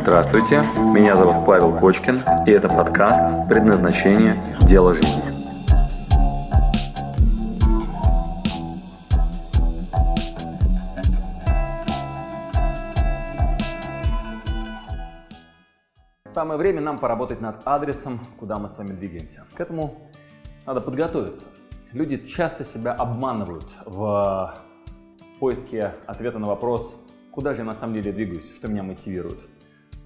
Здравствуйте, меня зовут Павел Кочкин, и это подкаст «Предназначение. Дело жизни». Самое время нам поработать над адресом, куда мы с вами двигаемся. К этому надо подготовиться. Люди часто себя обманывают в поиске ответа на вопрос, куда же я на самом деле двигаюсь, что меня мотивирует.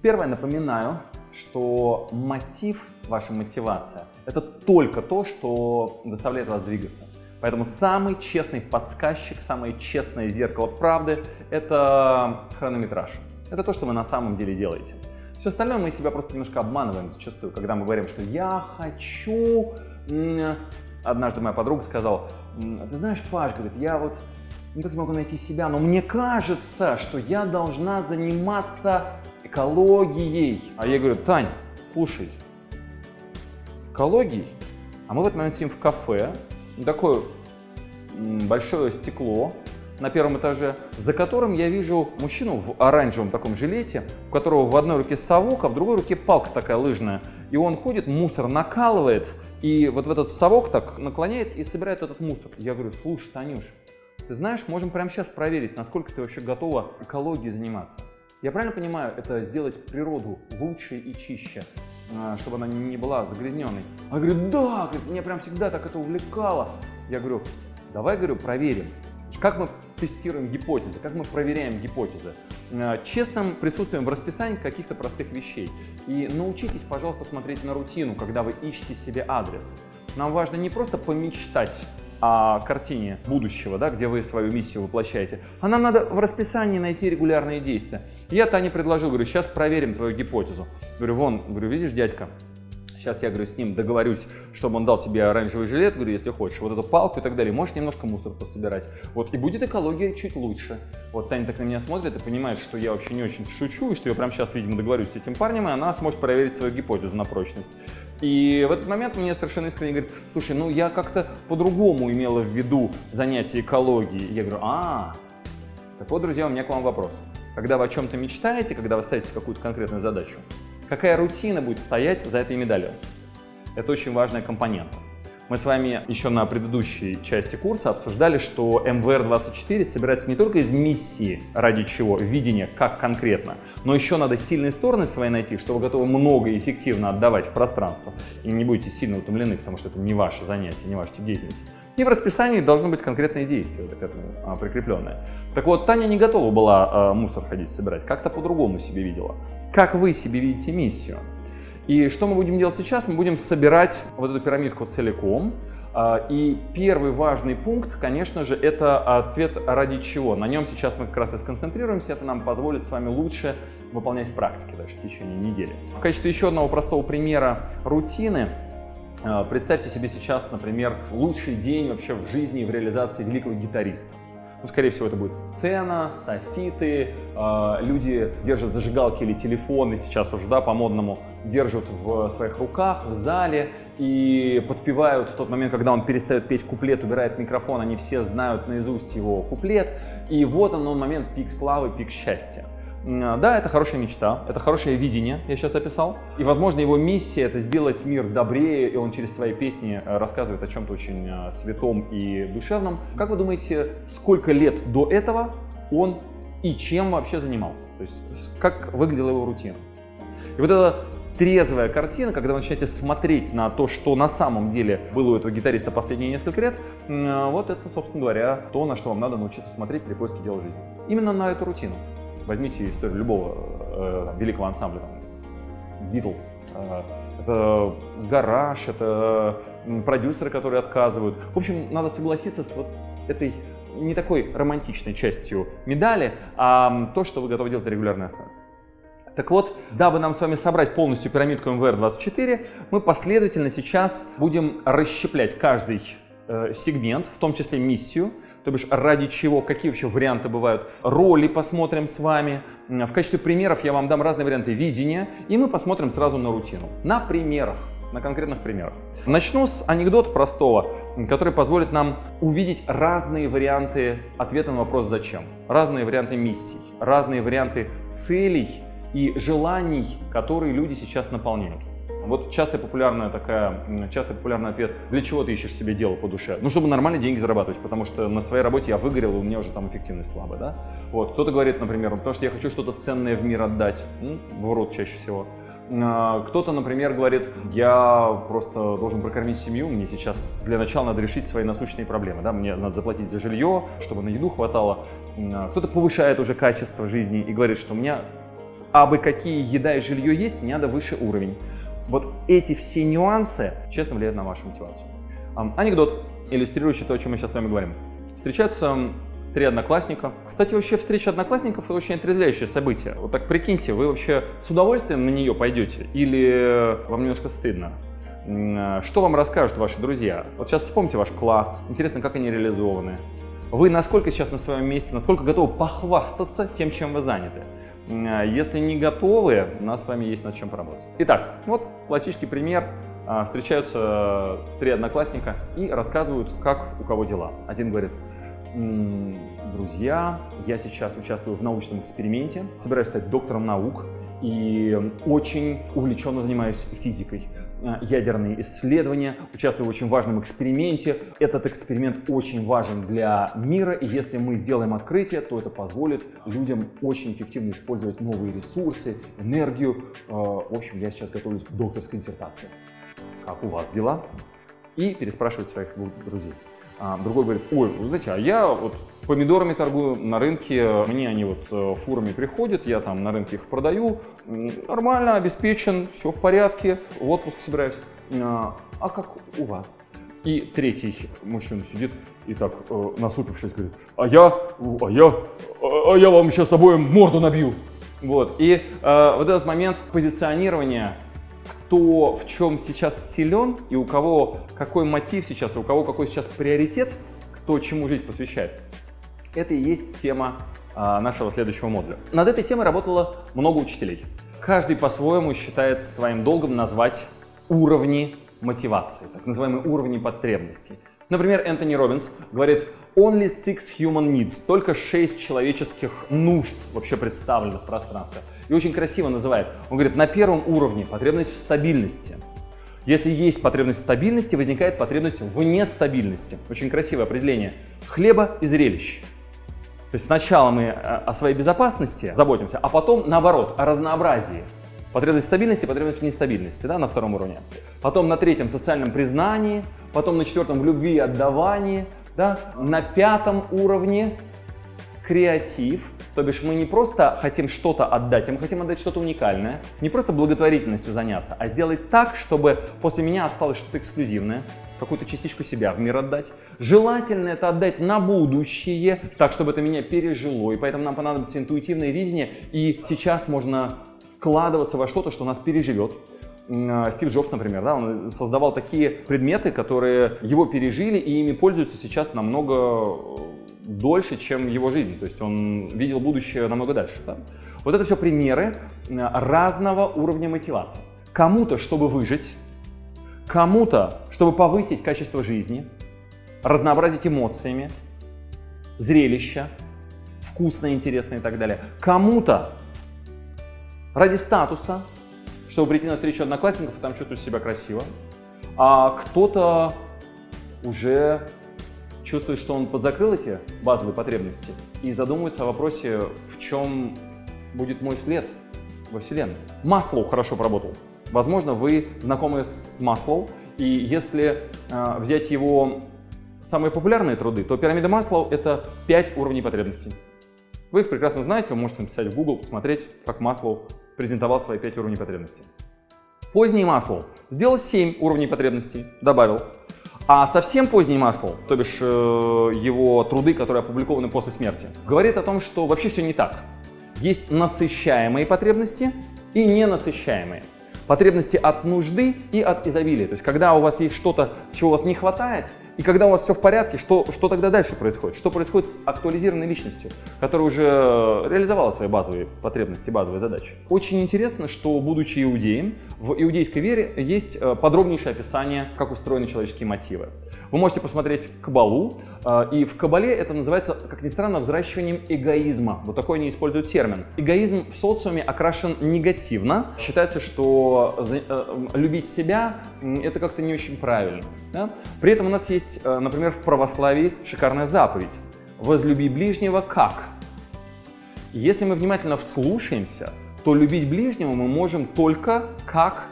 Первое, напоминаю, что мотив, ваша мотивация, это только то, что заставляет вас двигаться. Поэтому самый честный подсказчик, самое честное зеркало правды – это хронометраж. Это то, что вы на самом деле делаете. Все остальное мы себя просто немножко обманываем зачастую, когда мы говорим, что я хочу... Однажды моя подруга сказала, ты знаешь, Паш, говорит, я вот никак не могу найти себя, но мне кажется, что я должна заниматься экологией. А я говорю, Тань, слушай, экологией? А мы в этот момент сидим в кафе, такое большое стекло на первом этаже, за которым я вижу мужчину в оранжевом таком жилете, у которого в одной руке совок, а в другой руке палка такая лыжная. И он ходит, мусор накалывает, и вот в этот совок так наклоняет и собирает этот мусор. Я говорю, слушай, Танюш, ты знаешь, можем прямо сейчас проверить, насколько ты вообще готова экологией заниматься. Я правильно понимаю, это сделать природу лучше и чище, а, чтобы она не была загрязненной? А говорю, да, меня прям всегда так это увлекало. Я говорю, давай, говорю, проверим. Как мы тестируем гипотезы, как мы проверяем гипотезы? А, честным присутствием в расписании каких-то простых вещей. И научитесь, пожалуйста, смотреть на рутину, когда вы ищете себе адрес. Нам важно не просто помечтать о картине будущего, да, где вы свою миссию воплощаете, а нам надо в расписании найти регулярные действия. Я Тане предложил, говорю, сейчас проверим твою гипотезу. Говорю, вон, говорю, видишь, дядька, Сейчас я, говорю, с ним договорюсь, чтобы он дал тебе оранжевый жилет, говорю, если хочешь, вот эту палку и так далее. Можешь немножко мусор пособирать. Вот, и будет экология чуть лучше. Вот Таня так на меня смотрит и понимает, что я вообще не очень шучу, и что я прямо сейчас, видимо, договорюсь с этим парнем, и она сможет проверить свою гипотезу на прочность. И в этот момент мне совершенно искренне говорит, слушай, ну я как-то по-другому имела в виду занятие экологией. Я говорю, а, так вот, друзья, у меня к вам вопрос. Когда вы о чем-то мечтаете, когда вы ставите какую-то конкретную задачу, Какая рутина будет стоять за этой медалью? Это очень важная компонента. Мы с вами еще на предыдущей части курса обсуждали, что МВР-24 собирается не только из миссии, ради чего, видения, как конкретно, но еще надо сильные стороны свои найти, что вы готовы много и эффективно отдавать в пространство, и не будете сильно утомлены, потому что это не ваше занятие, не ваш тип деятельности. И в расписании должны быть конкретные действия к этому а, прикрепленные. Так вот, Таня не готова была а, мусор ходить собирать, как-то по-другому себе видела. Как вы себе видите миссию? И что мы будем делать сейчас? Мы будем собирать вот эту пирамидку целиком. А, и первый важный пункт, конечно же, это ответ ради чего. На нем сейчас мы как раз и сконцентрируемся. Это нам позволит с вами лучше выполнять практики даже в течение недели. В качестве еще одного простого примера рутины Представьте себе сейчас, например, лучший день вообще в жизни и в реализации великого гитариста. Ну, скорее всего, это будет сцена, софиты, э, люди держат зажигалки или телефоны, сейчас уже, да, по-модному, держат в своих руках в зале и подпевают в тот момент, когда он перестает петь куплет, убирает микрофон, они все знают наизусть его куплет, и вот он, он момент пик славы, пик счастья. Да, это хорошая мечта, это хорошее видение, я сейчас описал. И, возможно, его миссия — это сделать мир добрее, и он через свои песни э, рассказывает о чем-то очень э, святом и душевном. Как вы думаете, сколько лет до этого он и чем вообще занимался? То есть, как выглядела его рутина? И вот эта трезвая картина, когда вы начинаете смотреть на то, что на самом деле было у этого гитариста последние несколько лет, вот это, собственно говоря, то, на что вам надо научиться смотреть при поиске дела жизни. Именно на эту рутину. Возьмите историю любого э, великого ансамбля, там, Beatles. Э, это гараж, это продюсеры, которые отказывают. В общем, надо согласиться с вот этой не такой романтичной частью медали, а то, что вы готовы делать на регулярной основе. Так вот, дабы нам с вами собрать полностью пирамидку МВР-24, мы последовательно сейчас будем расщеплять каждый э, сегмент, в том числе миссию, то бишь ради чего, какие вообще варианты бывают. Роли посмотрим с вами. В качестве примеров я вам дам разные варианты видения, и мы посмотрим сразу на рутину. На примерах на конкретных примерах. Начну с анекдота простого, который позволит нам увидеть разные варианты ответа на вопрос «зачем?», разные варианты миссий, разные варианты целей и желаний, которые люди сейчас наполняют. Вот часто популярная такая, часто популярный ответ, для чего ты ищешь себе дело по душе? Ну, чтобы нормально деньги зарабатывать, потому что на своей работе я выгорел, и у меня уже там эффективность слабая, да? Вот, кто-то говорит, например, потому что я хочу что-то ценное в мир отдать, ну, врут чаще всего. А, кто-то, например, говорит, я просто должен прокормить семью, мне сейчас для начала надо решить свои насущные проблемы, да, мне надо заплатить за жилье, чтобы на еду хватало. А, кто-то повышает уже качество жизни и говорит, что у меня абы какие еда и жилье есть, мне надо выше уровень. Вот эти все нюансы, честно, влияют на вашу мотивацию. Анекдот, иллюстрирующий то, о чем мы сейчас с вами говорим. Встречаются три одноклассника. Кстати, вообще встреча одноклассников – это очень отрезвляющее событие. Вот так прикиньте, вы вообще с удовольствием на нее пойдете или вам немножко стыдно? Что вам расскажут ваши друзья? Вот сейчас вспомните ваш класс. Интересно, как они реализованы. Вы насколько сейчас на своем месте, насколько готовы похвастаться тем, чем вы заняты? Если не готовы, у нас с вами есть над чем поработать. Итак, вот классический пример. А, встречаются три одноклассника и рассказывают, как у кого дела. Один говорит, друзья, я сейчас участвую в научном эксперименте, собираюсь стать доктором наук и очень увлеченно занимаюсь физикой. Э, ядерные исследования, участвую в очень важном эксперименте. Этот эксперимент очень важен для мира, и если мы сделаем открытие, то это позволит людям очень эффективно использовать новые ресурсы, энергию. Э, в общем, я сейчас готовлюсь к докторской диссертации. Как у вас дела? И переспрашивать своих друзей. А другой говорит, ой, вы знаете, а я вот помидорами торгую на рынке, мне они вот э, фурами приходят, я там на рынке их продаю, нормально, обеспечен, все в порядке, в отпуск собираюсь. А, а как у вас? И третий мужчина сидит и так, э, насупившись, говорит, а я, а я, а я вам сейчас обоим морду набью. Вот, и э, вот этот момент позиционирования кто в чем сейчас силен и у кого какой мотив сейчас, у кого какой сейчас приоритет, кто чему жизнь посвящает. Это и есть тема а, нашего следующего модуля. Над этой темой работало много учителей. Каждый по-своему считает своим долгом назвать уровни мотивации, так называемые уровни потребностей. Например, Энтони Робинс говорит only six human needs, только шесть человеческих нужд вообще представлены в пространстве. И очень красиво называет. Он говорит, на первом уровне потребность в стабильности. Если есть потребность в стабильности, возникает потребность в нестабильности. Очень красивое определение. Хлеба и зрелищ. То есть сначала мы э, о своей безопасности заботимся, а потом наоборот, о разнообразии. Потребность стабильности, потребность в нестабильности да, на втором уровне. Потом на третьем социальном признании, потом на четвертом в любви и отдавании, да, на пятом уровне креатив, то бишь мы не просто хотим что-то отдать, а мы хотим отдать что-то уникальное, не просто благотворительностью заняться, а сделать так, чтобы после меня осталось что-то эксклюзивное, какую-то частичку себя в мир отдать. Желательно это отдать на будущее, так, чтобы это меня пережило, и поэтому нам понадобится интуитивное видение, и сейчас можно вкладываться во что-то, что нас переживет. А, Стив Джобс, например, да, он создавал такие предметы, которые его пережили и ими пользуются сейчас намного э, дольше, чем его жизнь. То есть он видел будущее намного дальше. Да? Вот это все примеры разного уровня мотивации. Кому-то, чтобы выжить, кому-то, чтобы повысить качество жизни, разнообразить эмоциями, зрелища, вкусно, интересно и так далее. Кому-то ради статуса, чтобы прийти на встречу одноклассников и там чувствовать себя красиво. А кто-то уже чувствует, что он подзакрыл эти базовые потребности и задумывается о вопросе, в чем будет мой след во Вселенной. Маслоу хорошо поработал. Возможно, вы знакомы с Маслоу, и если э, взять его самые популярные труды, то пирамида Маслоу — это 5 уровней потребностей. Вы их прекрасно знаете, вы можете написать в Google, посмотреть, как Маслоу презентовал свои 5 уровней потребностей. Поздний Маслоу сделал 7 уровней потребностей, добавил. А совсем поздний Маслоу, то бишь э, его труды, которые опубликованы после смерти, говорит о том, что вообще все не так. Есть насыщаемые потребности и ненасыщаемые потребности от нужды и от изобилия. То есть, когда у вас есть что-то, чего у вас не хватает, и когда у вас все в порядке, что, что тогда дальше происходит? Что происходит с актуализированной личностью, которая уже реализовала свои базовые потребности, базовые задачи? Очень интересно, что, будучи иудеем, в иудейской вере есть э, подробнейшее описание, как устроены человеческие мотивы. Вы можете посмотреть Кабалу, э, и в Кабале это называется, как ни странно, взращиванием эгоизма. Вот такой они используют термин. Эгоизм в социуме окрашен негативно. Считается, что э, любить себя это как-то не очень правильно. Да? При этом у нас есть, например, в православии шикарная заповедь. Возлюби ближнего как? Если мы внимательно вслушаемся, то любить ближнего мы можем только как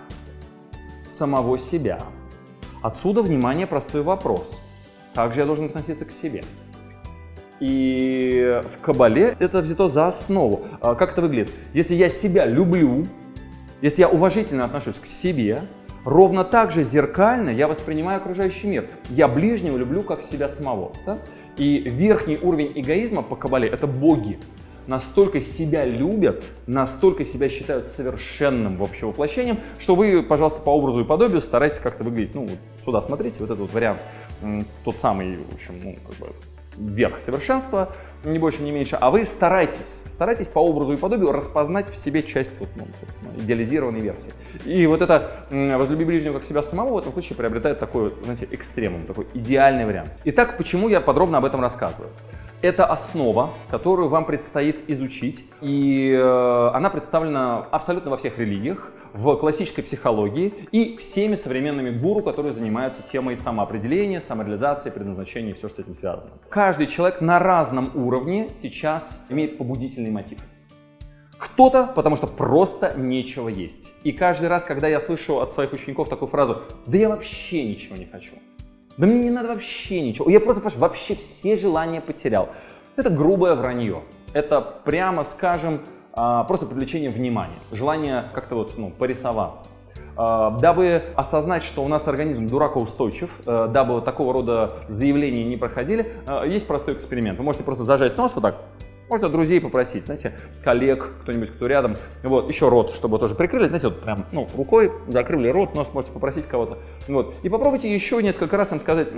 самого себя. Отсюда, внимание, простой вопрос. Как же я должен относиться к себе? И в Кабале это взято за основу. А как это выглядит? Если я себя люблю, если я уважительно отношусь к себе, ровно так же зеркально я воспринимаю окружающий мир. Я ближнего люблю как себя самого. Да? И верхний уровень эгоизма по Кабале – это боги настолько себя любят, настолько себя считают совершенным в общем воплощением, что вы, пожалуйста, по образу и подобию старайтесь как-то выглядеть, ну, вот сюда смотрите, вот этот вот вариант, тот самый, в общем, ну, как бы верх совершенства, не больше, не меньше, а вы старайтесь, старайтесь по образу и подобию распознать в себе часть вот, ну, собственно, идеализированной версии. И вот это «возлюби ближнего как себя самого» в этом случае приобретает такой, знаете, экстремум, такой идеальный вариант. Итак, почему я подробно об этом рассказываю? Это основа, которую вам предстоит изучить, и э, она представлена абсолютно во всех религиях, в классической психологии и всеми современными гуру, которые занимаются темой самоопределения, самореализации, предназначения и все, что с этим связано. Каждый человек на разном уровне сейчас имеет побудительный мотив. Кто-то, потому что просто нечего есть. И каждый раз, когда я слышу от своих учеников такую фразу «да я вообще ничего не хочу», да мне не надо вообще ничего. Я просто вообще все желания потерял. Это грубое вранье. Это, прямо скажем, а, просто привлечение внимания. Желание как-то вот, ну, порисоваться. А, дабы осознать, что у нас организм дуракоустойчив, э, дабы такого рода заявления не проходили, э, есть простой эксперимент. Вы можете просто зажать нос вот так, можно друзей попросить, знаете, коллег, кто-нибудь, кто рядом. Вот, еще рот, чтобы тоже прикрыли, знаете, вот прям, ну, рукой закрыли рот, нос можете попросить кого-то. Вот. И попробуйте еще несколько раз им сказать,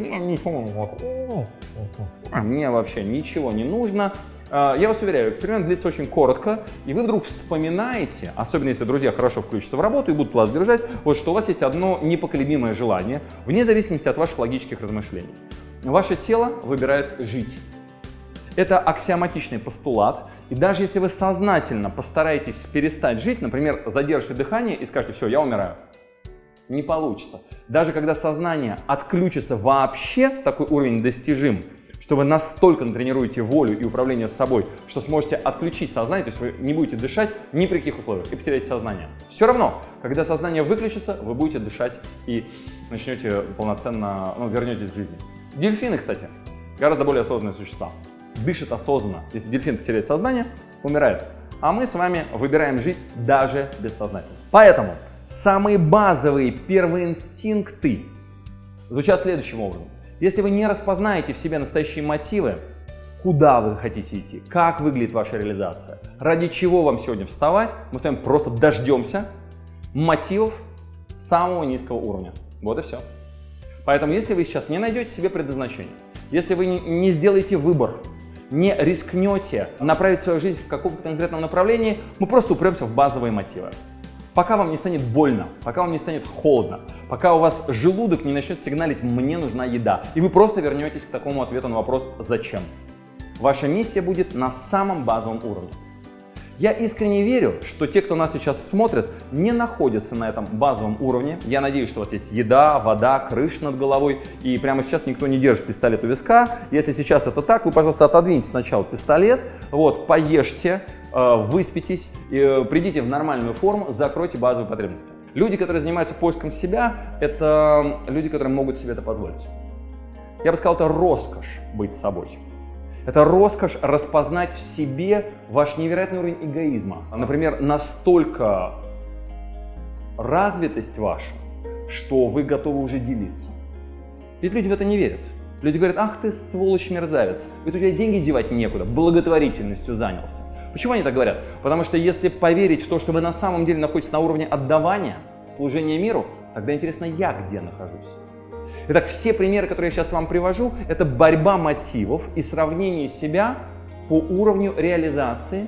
мне вообще ничего не нужно. А, я вас уверяю, эксперимент длится очень коротко, и вы вдруг вспоминаете, особенно если друзья хорошо включатся в работу и будут вас держать, вот что у вас есть одно непоколебимое желание, вне зависимости от ваших логических размышлений. Ваше тело выбирает жить. Это аксиоматичный постулат, и даже если вы сознательно постараетесь перестать жить, например, задержите дыхание и скажете, все, я умираю, не получится. Даже когда сознание отключится вообще, такой уровень достижим, что вы настолько натренируете волю и управление собой, что сможете отключить сознание, то есть вы не будете дышать ни при каких условиях и потеряете сознание. Все равно, когда сознание выключится, вы будете дышать и начнете полноценно, ну, вернетесь к жизни. Дельфины, кстати, гораздо более осознанные существа дышит осознанно. Если дельфин потеряет сознание, умирает. А мы с вами выбираем жить даже бессознательно. Поэтому самые базовые первые инстинкты звучат следующим образом. Если вы не распознаете в себе настоящие мотивы, куда вы хотите идти, как выглядит ваша реализация, ради чего вам сегодня вставать, мы с вами просто дождемся мотивов самого низкого уровня. Вот и все. Поэтому, если вы сейчас не найдете себе предназначение, если вы не сделаете выбор, не рискнете направить свою жизнь в каком-то конкретном направлении, мы просто упремся в базовые мотивы. Пока вам не станет больно, пока вам не станет холодно, пока у вас желудок не начнет сигналить «мне нужна еда», и вы просто вернетесь к такому ответу на вопрос «зачем?». Ваша миссия будет на самом базовом уровне. Я искренне верю, что те, кто нас сейчас смотрит, не находятся на этом базовом уровне. Я надеюсь, что у вас есть еда, вода, крыша над головой, и прямо сейчас никто не держит пистолет у виска. Если сейчас это так, вы, пожалуйста, отодвиньте сначала пистолет, вот, поешьте, э, выспитесь, э, придите в нормальную форму, закройте базовые потребности. Люди, которые занимаются поиском себя, это люди, которые могут себе это позволить. Я бы сказал, это роскошь быть собой. Это роскошь распознать в себе ваш невероятный уровень эгоизма. Например, настолько развитость ваша, что вы готовы уже делиться. Ведь люди в это не верят. Люди говорят, ах ты сволочь мерзавец, ведь у тебя деньги девать некуда, благотворительностью занялся. Почему они так говорят? Потому что если поверить в то, что вы на самом деле находитесь на уровне отдавания, служения миру, тогда интересно, я где нахожусь. Итак, все примеры, которые я сейчас вам привожу, это борьба мотивов и сравнение себя по уровню реализации,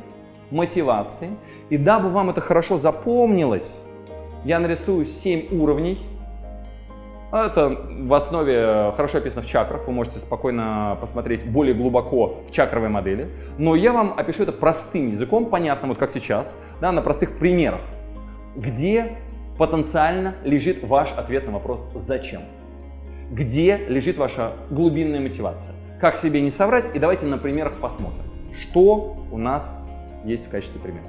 мотивации. И дабы вам это хорошо запомнилось, я нарисую 7 уровней, Это в основе хорошо описано в чакрах, вы можете спокойно посмотреть более глубоко в чакровой модели. Но я вам опишу это простым языком, понятным, вот как сейчас, да, на простых примерах, где потенциально лежит ваш ответ на вопрос «Зачем?». Где лежит ваша глубинная мотивация? Как себе не соврать? И давайте на примерах посмотрим, что у нас есть в качестве примера.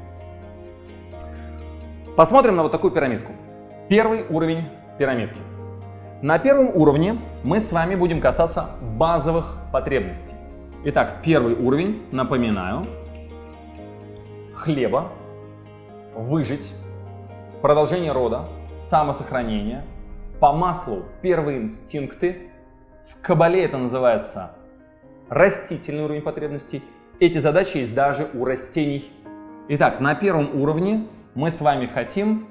Посмотрим на вот такую пирамидку. Первый уровень пирамидки. На первом уровне мы с вами будем касаться базовых потребностей. Итак, первый уровень, напоминаю, хлеба, выжить, продолжение рода, самосохранение, по маслу первые инстинкты, в кабале это называется растительный уровень потребностей. Эти задачи есть даже у растений. Итак, на первом уровне мы с вами хотим,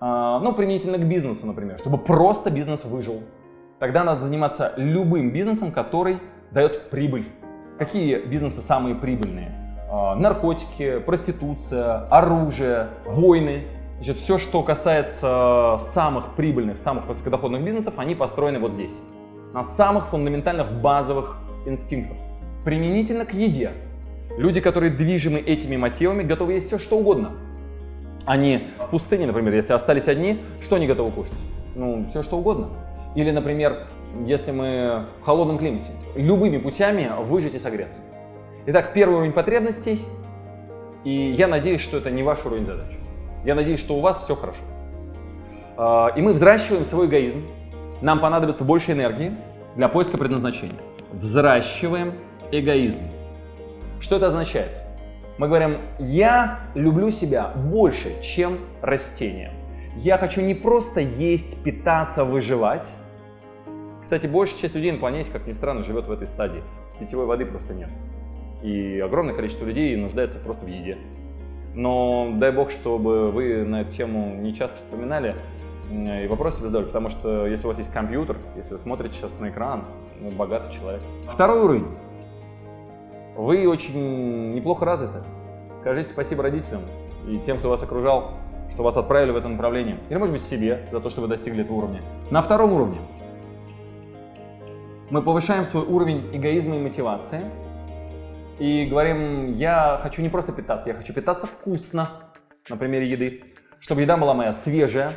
а, ну, применительно к бизнесу, например, чтобы просто бизнес выжил. Тогда надо заниматься любым бизнесом, который дает прибыль. Какие бизнесы самые прибыльные? А, наркотики, проституция, оружие, войны. Значит, все, что касается самых прибыльных, самых высокодоходных бизнесов, они построены вот здесь. На самых фундаментальных базовых инстинктах. Применительно к еде. Люди, которые движимы этими мотивами, готовы есть все, что угодно – они в пустыне, например, если остались одни, что они готовы кушать? Ну, все что угодно. Или, например, если мы в холодном климате, любыми путями выжить и согреться. Итак, первый уровень потребностей, и я надеюсь, что это не ваш уровень задач. Я надеюсь, что у вас все хорошо. А, и мы взращиваем свой эгоизм. Нам понадобится больше энергии для поиска предназначения. Взращиваем эгоизм. Что это означает? Мы говорим, я люблю себя больше, чем растение. Я хочу не просто есть, питаться, выживать. Кстати, большая часть людей на планете, как ни странно, живет в этой стадии. Питьевой воды просто нет. И огромное количество людей нуждается просто в еде. Но дай бог, чтобы вы на эту тему не часто вспоминали и вопрос себе задали, потому что если у вас есть компьютер, если вы смотрите сейчас на экран, вы богатый человек. Второй уровень вы очень неплохо развиты. Скажите спасибо родителям и тем, кто вас окружал, что вас отправили в это направление. Или, может быть, себе за то, что вы достигли этого уровня. На втором уровне мы повышаем свой уровень эгоизма и мотивации. И говорим, я хочу не просто питаться, я хочу питаться вкусно, на примере еды. Чтобы еда была моя свежая,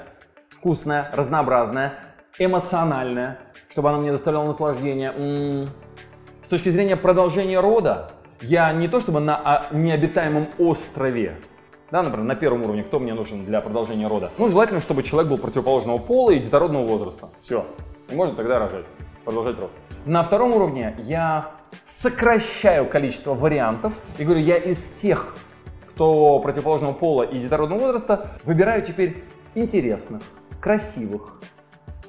вкусная, разнообразная, эмоциональная, чтобы она мне доставляла наслаждение. М-м-м точки зрения продолжения рода, я не то чтобы на а, необитаемом острове, да, например, на первом уровне, кто мне нужен для продолжения рода? Ну, желательно, чтобы человек был противоположного пола и детородного возраста. Все. И можно тогда рожать, продолжать род. На втором уровне я сокращаю количество вариантов и говорю, я из тех, кто противоположного пола и детородного возраста, выбираю теперь интересных, красивых,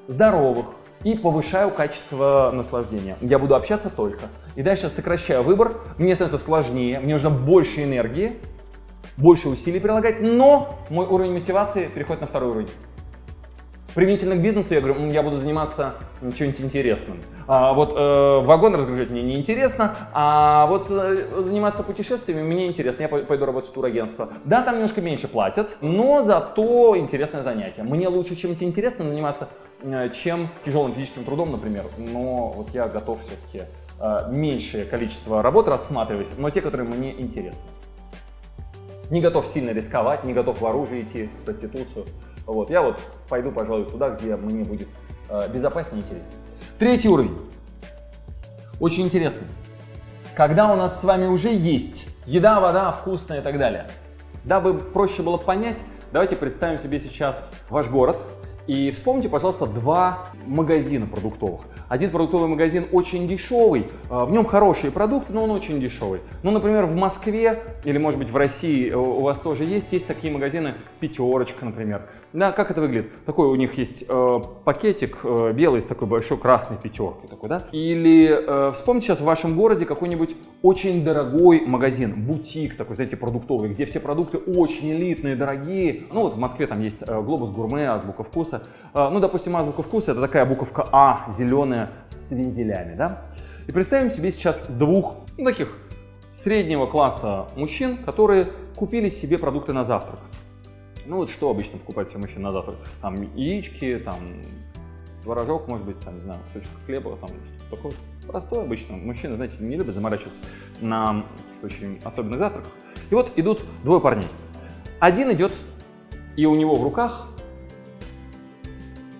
здоровых, и повышаю качество наслаждения. Я буду общаться только. И дальше сокращаю выбор, мне становится сложнее, мне нужно больше энергии, больше усилий прилагать, но мой уровень мотивации переходит на второй уровень. Применительно к бизнесу я говорю, я буду заниматься чем-нибудь интересным. А вот э, вагон разгружать мне неинтересно, а вот э, заниматься путешествиями мне интересно. Я пойду работать в турагентство. Да, там немножко меньше платят, но зато интересное занятие. Мне лучше чем-то интересным заниматься, э, чем тяжелым физическим трудом, например. Но вот я готов все-таки э, меньшее количество работ рассматривать, но те, которые мне интересны. Не готов сильно рисковать, не готов в оружие идти, в проституцию. Вот, я вот пойду, пожалуй, туда, где мне будет э, безопаснее и интереснее. Третий уровень. Очень интересный. Когда у нас с вами уже есть еда, вода, вкусная и так далее. Дабы проще было понять, давайте представим себе сейчас ваш город, и вспомните, пожалуйста, два магазина продуктовых. Один продуктовый магазин очень дешевый, а, в нем хорошие продукты, но он очень дешевый. Ну, например, в Москве или, может быть, в России э, у вас тоже есть, есть такие магазины, пятерочка, например. Да, как это выглядит? Такой у них есть э, пакетик э, белый с такой большой красной пятеркой. Такой, да? Или э, вспомните сейчас в вашем городе какой-нибудь очень дорогой магазин, бутик такой, знаете, продуктовый, где все продукты очень элитные, дорогие. Ну вот в Москве там есть э, Глобус Гурме, Азбука Вкуса. Э, ну, допустим, Азбука Вкуса это такая буковка А, зеленая, с вензелями, да? И представим себе сейчас двух ну, таких среднего класса мужчин, которые купили себе продукты на завтрак. Ну вот что обычно покупают все мужчины на завтрак? Там яички, там творожок, может быть, там, не знаю, кусочек хлеба, там, такой простой обычно. Мужчины, знаете, не любят заморачиваться на каких-то очень особенных завтраках. И вот идут двое парней. Один идет, и у него в руках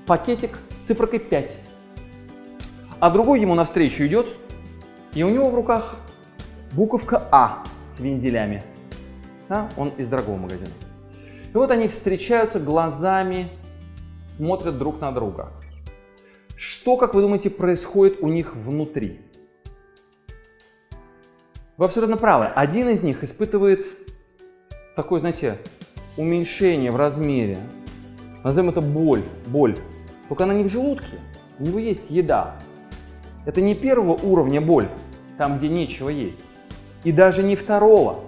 пакетик с цифрой 5. А другой ему навстречу идет, и у него в руках буковка А с вензелями. Да? Он из дорогого магазина. И вот они встречаются глазами, смотрят друг на друга. Что, как вы думаете, происходит у них внутри? Вы абсолютно правы. Один из них испытывает такое, знаете, уменьшение в размере. Назовем это боль, боль. Только она не в желудке, у него есть еда. Это не первого уровня боль, там, где нечего есть. И даже не второго.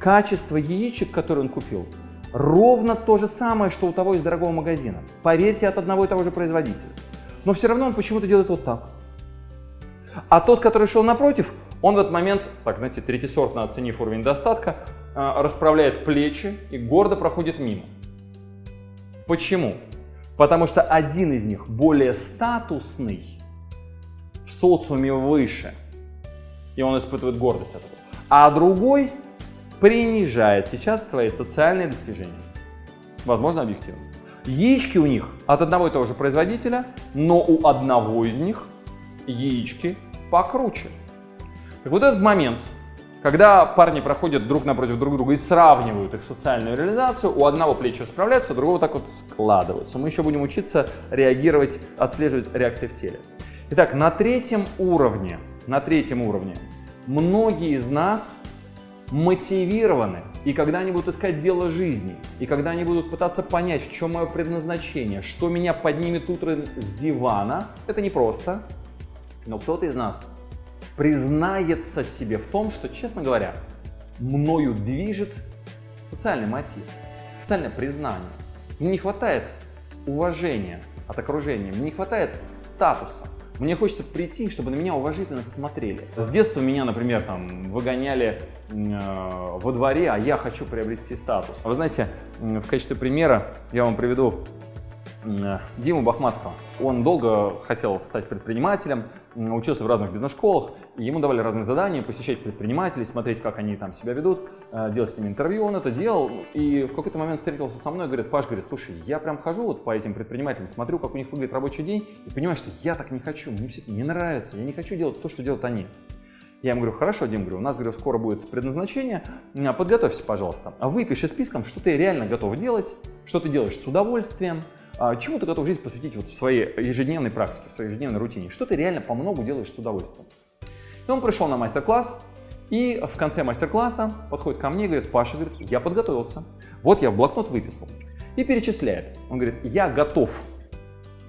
Качество яичек, которые он купил, ровно то же самое, что у того из дорогого магазина. Поверьте, от одного и того же производителя. Но все равно он почему-то делает вот так. А тот, который шел напротив, он в этот момент, так знаете, третьесортно оценив уровень достатка, э, расправляет плечи и гордо проходит мимо. Почему? Потому что один из них более статусный, в социуме выше, и он испытывает гордость от этого. А другой принижает сейчас свои социальные достижения. Возможно, объективно. Яички у них от одного и того же производителя, но у одного из них яички покруче. Так вот этот момент, когда парни проходят друг напротив друг друга и сравнивают их социальную реализацию, у одного плечи справляются, у другого так вот складываются. Мы еще будем учиться реагировать, отслеживать реакции в теле. Итак, на третьем уровне, на третьем уровне многие из нас мотивированы, и когда они будут искать дело жизни, и когда они будут пытаться понять, в чем мое предназначение, что меня поднимет утром с дивана, это непросто, но кто-то из нас признается себе в том, что, честно говоря, мною движет социальный мотив, социальное признание. Мне не хватает уважения от окружения, мне не хватает статуса. Мне хочется прийти, чтобы на меня уважительно смотрели. С детства меня, например, там выгоняли э, во дворе, а я хочу приобрести статус. Вы знаете, в качестве примера я вам приведу Диму Бахматского. Он долго хотел стать предпринимателем, учился в разных бизнес-школах, ему давали разные задания, посещать предпринимателей, смотреть, как они там себя ведут, э, делать с ними интервью. Он это делал, и в какой-то момент встретился со мной говорит, Паш, говорит, слушай, я прям хожу вот по этим предпринимателям, смотрю, как у них выглядит рабочий день, и понимаю, что я так не хочу, мне все это не нравится, я не хочу делать то, что делают они. Я ему говорю, хорошо, Дим, говорю, у нас, говорю, скоро будет предназначение, подготовься, пожалуйста, выпиши списком, что ты реально готов делать, что ты делаешь с удовольствием, а чему ты готов жизнь посвятить вот в своей ежедневной практике, в своей ежедневной рутине? Что ты реально по многу делаешь с удовольствием? И он пришел на мастер-класс, и в конце мастер-класса подходит ко мне и говорит, Паша, говорит, я подготовился. Вот я в блокнот выписал. И перечисляет. Он говорит, я готов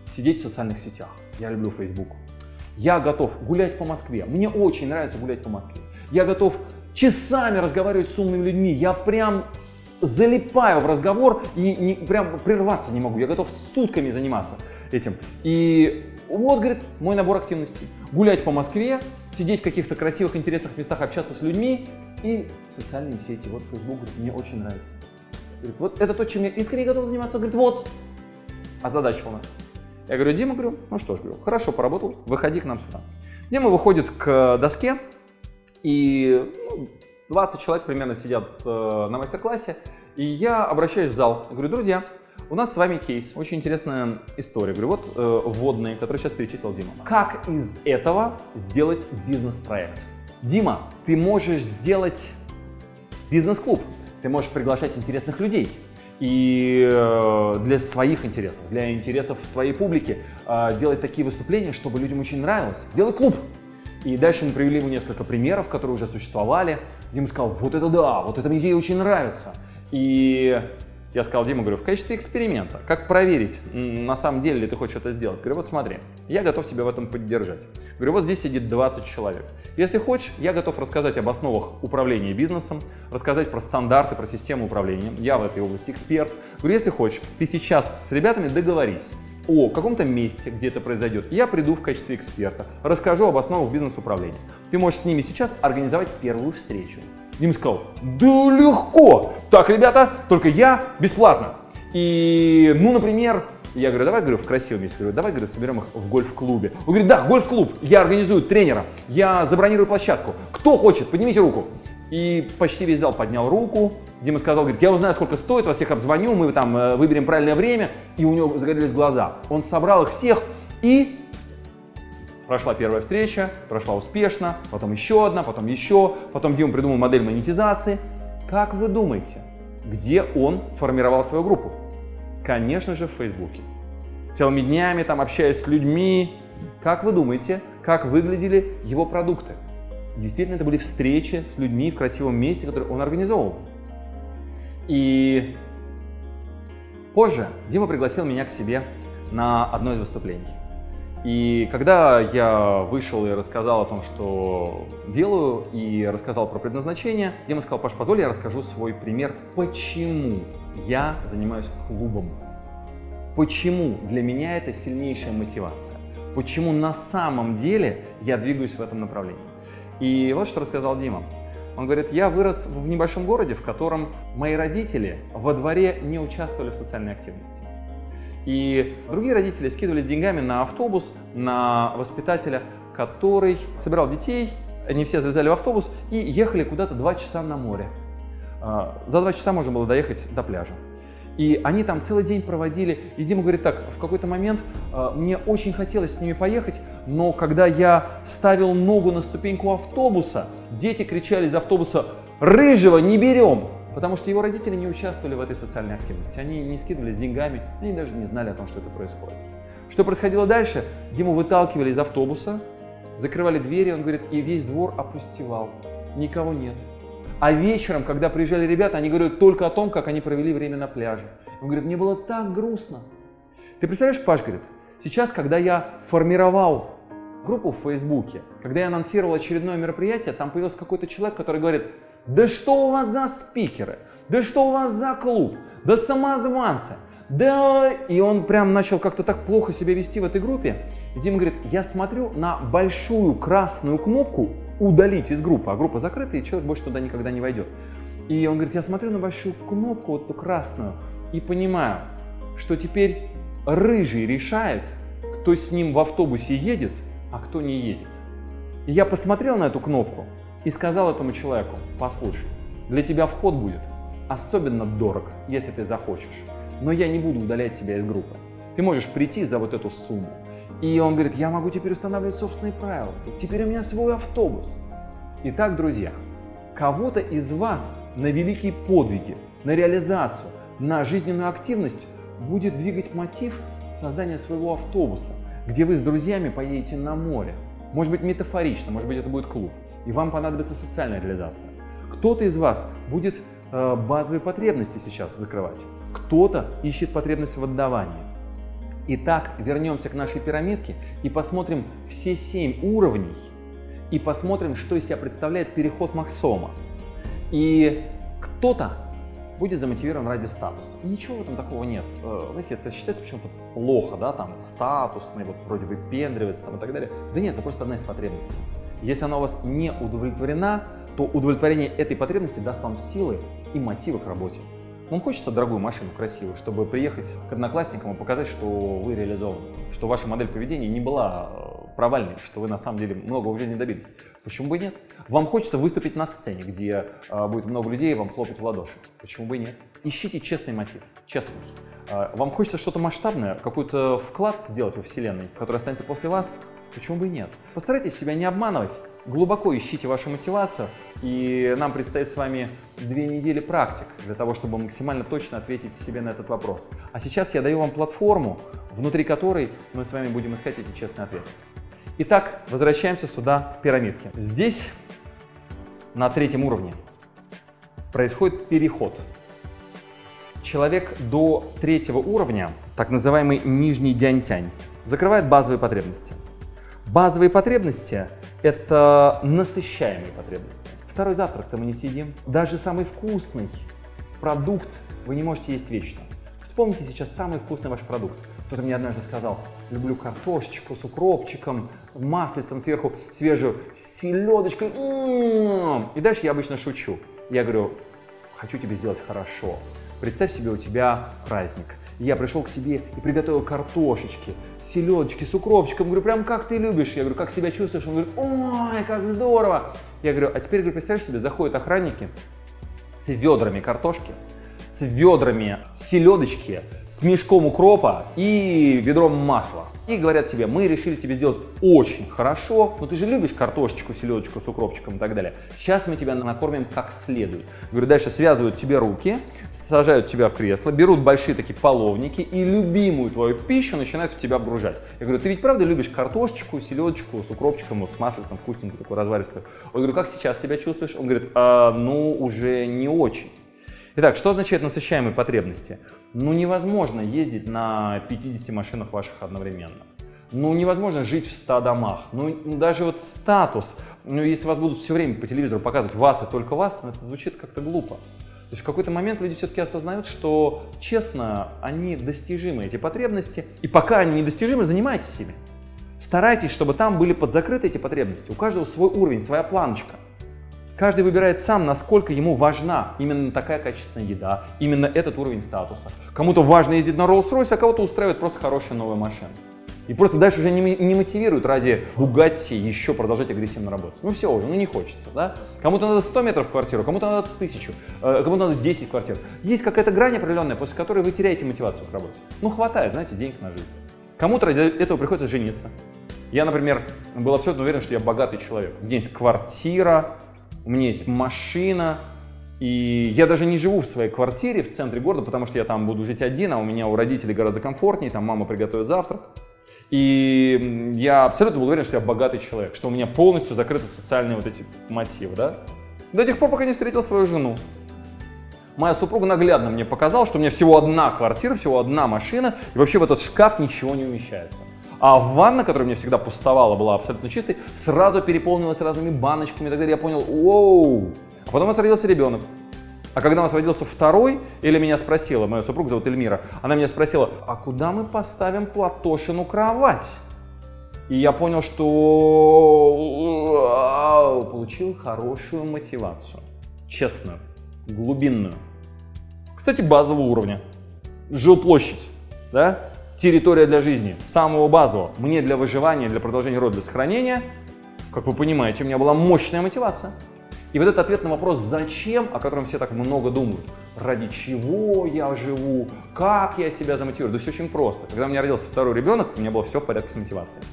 сидеть в социальных сетях. Я люблю Facebook. Я готов гулять по Москве. Мне очень нравится гулять по Москве. Я готов часами разговаривать с умными людьми. Я прям залипаю в разговор и не, прям прерваться не могу. Я готов сутками заниматься этим. И вот, говорит, мой набор активностей. Гулять по Москве, сидеть в каких-то красивых, интересных местах, общаться с людьми и социальные сети. Вот Facebook говорит, мне очень нравится. Говорит, вот это то, чем я искренне готов заниматься. Говорит, вот. А задача у нас. Я говорю, Дима, говорю, ну что ж, говорю, хорошо поработал, выходи к нам сюда. Дима выходит к доске, и 20 человек примерно сидят э, на мастер-классе, и я обращаюсь в зал, говорю, друзья, у нас с вами кейс, очень интересная история. Говорю, вот э, вводные, которые сейчас перечислил Дима. Как из этого сделать бизнес-проект? Дима, ты можешь сделать бизнес-клуб, ты можешь приглашать интересных людей. И э, для своих интересов, для интересов твоей публики э, делать такие выступления, чтобы людям очень нравилось. Делай клуб. И дальше мы привели ему несколько примеров, которые уже существовали. Дима сказал, вот это да, вот эта идея очень нравится. И я сказал, Дима, говорю, в качестве эксперимента, как проверить, на самом деле ли ты хочешь это сделать? Говорю, вот смотри, я готов тебя в этом поддержать. Говорю, вот здесь сидит 20 человек. Если хочешь, я готов рассказать об основах управления бизнесом, рассказать про стандарты, про систему управления. Я в этой области эксперт. Говорю, если хочешь, ты сейчас с ребятами договорись о каком-то месте, где это произойдет. Я приду в качестве эксперта, расскажу об основах бизнес-управления. Ты можешь с ними сейчас организовать первую встречу. Дим сказал, да легко. Так, ребята, только я бесплатно. И, ну, например, я говорю, давай, говорю, в красивом месте. Говорю, давай, говорю, соберем их в гольф-клубе. Он говорит, да, гольф-клуб, я организую тренера, я забронирую площадку. Кто хочет, поднимите руку. И почти весь зал поднял руку. Дима сказал, говорит, я узнаю, сколько стоит, вас всех обзвоню, мы там э, выберем правильное время. И у него загорелись глаза. Он собрал их всех и Прошла первая встреча, прошла успешно, потом еще одна, потом еще, потом Дима придумал модель монетизации. Как вы думаете, где он формировал свою группу? Конечно же, в Фейсбуке. Целыми днями там общаясь с людьми. Как вы думаете, как выглядели его продукты? Действительно, это были встречи с людьми в красивом месте, которые он организовал. И позже Дима пригласил меня к себе на одно из выступлений. И когда я вышел и рассказал о том, что делаю, и рассказал про предназначение, Дима сказал, Паш, позволь я расскажу свой пример, почему я занимаюсь клубом. Почему для меня это сильнейшая мотивация. Почему на самом деле я двигаюсь в этом направлении. И вот что рассказал Дима. Он говорит, я вырос в небольшом городе, в котором мои родители во дворе не участвовали в социальной активности. И другие родители скидывались деньгами на автобус, на воспитателя, который собирал детей, они все залезали в автобус и ехали куда-то два часа на море. А, за два часа можно было доехать до пляжа. И они там целый день проводили. И Дима говорит так, в какой-то момент э, мне очень хотелось с ними поехать, но когда я ставил ногу на ступеньку автобуса, дети кричали из автобуса «Рыжего не берем!» Потому что его родители не участвовали в этой социальной активности. Они не скидывались деньгами, они даже не знали о том, что это происходит. Что происходило дальше? Диму выталкивали из автобуса, закрывали двери, он говорит, и весь двор опустевал. Никого нет. А вечером, когда приезжали ребята, они говорили только о том, как они провели время на пляже. Он говорит, мне было так грустно. Ты представляешь, Паш, говорит, сейчас, когда я формировал группу в Фейсбуке, когда я анонсировал очередное мероприятие, там появился какой-то человек, который говорит, да что у вас за спикеры? Да что у вас за клуб? Да самозванцы? Да, и он прям начал как-то так плохо себя вести в этой группе. И Дима говорит, я смотрю на большую красную кнопку удалить из группы, а группа закрыта, и человек больше туда никогда не войдет. И он говорит, я смотрю на большую кнопку, вот эту красную, и понимаю, что теперь рыжий решает, кто с ним в автобусе едет, а кто не едет. И я посмотрел на эту кнопку, и сказал этому человеку, послушай, для тебя вход будет особенно дорог, если ты захочешь, но я не буду удалять тебя из группы. Ты можешь прийти за вот эту сумму. И он говорит, я могу теперь устанавливать собственные правила. Теперь у меня свой автобус. Итак, друзья, кого-то из вас на великие подвиги, на реализацию, на жизненную активность будет двигать мотив создания своего автобуса, где вы с друзьями поедете на море. Может быть метафорично, может быть это будет клуб и вам понадобится социальная реализация. Кто-то из вас будет э, базовые потребности сейчас закрывать, кто-то ищет потребность в отдавании. Итак, вернемся к нашей пирамидке и посмотрим все семь уровней и посмотрим, что из себя представляет переход Максома. И кто-то будет замотивирован ради статуса. Ничего в этом такого нет. Э, знаете, это считается почему-то плохо, да, там, статусный, вот вроде выпендривается там и так далее. Да нет, это просто одна из потребностей. Если она у вас не удовлетворена, то удовлетворение этой потребности даст вам силы и мотивы к работе. Вам хочется дорогую машину, красивую, чтобы приехать к одноклассникам и показать, что вы реализованы, что ваша модель поведения не была э, провальной, что вы на самом деле многого в жизни добились. Почему бы и нет? Вам хочется выступить на сцене, где э, будет много людей и вам хлопать в ладоши. Почему бы и нет? Ищите честный мотив, честный. Э, вам хочется что-то масштабное, какой-то вклад сделать во Вселенной, который останется после вас, Почему бы и нет? Постарайтесь себя не обманывать, глубоко ищите вашу мотивацию, и нам предстоит с вами две недели практик для того, чтобы максимально точно ответить себе на этот вопрос. А сейчас я даю вам платформу, внутри которой мы с вами будем искать эти честные ответы. Итак, возвращаемся сюда, пирамидки. Здесь, на третьем уровне, происходит переход. Человек до третьего уровня, так называемый нижний дянь-тянь, закрывает базовые потребности – Базовые потребности – это насыщаемые потребности. Второй завтрак-то мы не съедим. Даже самый вкусный продукт вы не можете есть вечно. Вспомните сейчас самый вкусный ваш продукт. Кто-то мне однажды сказал, люблю картошечку с укропчиком, маслицем сверху свежую, селедочкой. М-м-м. И дальше я обычно шучу. Я говорю, хочу тебе сделать хорошо. Представь себе, у тебя праздник. Я пришел к себе и приготовил картошечки, селедочки с укропчиком. Говорю, прям как ты любишь. Я говорю, как себя чувствуешь? Он говорит, ой, как здорово. Я говорю, а теперь, говорю, представляешь себе, заходят охранники с ведрами картошки, с ведрами селедочки, с мешком укропа и ведром масла. И говорят тебе, мы решили тебе сделать очень хорошо, но ты же любишь картошечку, селедочку с укропчиком и так далее. Сейчас мы тебя накормим как следует. Говорю, дальше связывают тебе руки, сажают тебя в кресло, берут большие такие половники и любимую твою пищу начинают в тебя обгружать. Я говорю, ты ведь правда любишь картошечку, селедочку с укропчиком, вот с маслицем, вкусненькую такой разваристую. Я говорю, как сейчас себя чувствуешь? Он говорит, а, ну уже не очень. Итак, что означает насыщаемые потребности? Ну невозможно ездить на 50 машинах ваших одновременно. Ну невозможно жить в 100 домах. Ну даже вот статус, ну если вас будут все время по телевизору показывать вас и только вас, ну это звучит как-то глупо. То есть в какой-то момент люди все-таки осознают, что честно, они достижимы, эти потребности, и пока они недостижимы, занимайтесь ими. Старайтесь, чтобы там были подзакрыты эти потребности. У каждого свой уровень, своя планочка. Каждый выбирает сам, насколько ему важна именно такая качественная еда, именно этот уровень статуса. Кому-то важно ездить на Rolls-Royce, а кого-то устраивает просто хорошая новая машина. И просто дальше уже не, не мотивируют ради Бугатти еще продолжать агрессивно работать. Ну все уже, ну не хочется, да? Кому-то надо 100 метров в квартиру, кому-то надо 1000, э, кому-то надо 10 квартир. Есть какая-то грань определенная, после которой вы теряете мотивацию к работе. Ну хватает, знаете, денег на жизнь. Кому-то ради этого приходится жениться. Я, например, был абсолютно уверен, что я богатый человек. У меня есть квартира, у меня есть машина, и я даже не живу в своей квартире в центре города, потому что я там буду жить один, а у меня у родителей гораздо комфортнее, там мама приготовит завтрак. И я абсолютно был уверен, что я богатый человек, что у меня полностью закрыты социальные вот эти мотивы, да? До тех пор, пока не встретил свою жену. Моя супруга наглядно мне показала, что у меня всего одна квартира, всего одна машина, и вообще в этот шкаф ничего не умещается. А ванна, которая у меня всегда пустовала, была абсолютно чистой, сразу переполнилась разными баночками и так далее. Я понял, оу. А потом у нас родился ребенок. А когда у нас родился второй, или меня спросила, моя супруга зовут Эльмира, она меня спросила, а куда мы поставим Платошину кровать? И я понял, что получил хорошую мотивацию. Честную, глубинную. Кстати, базового уровня. Жилплощадь, да? Территория для жизни, самого базового. Мне для выживания, для продолжения рода, для сохранения, как вы понимаете, у меня была мощная мотивация. И вот этот ответ на вопрос «зачем?», о котором все так много думают, ради чего я живу, как я себя замотивирую, да все очень просто. Когда у меня родился второй ребенок, у меня было все в порядке с мотивацией.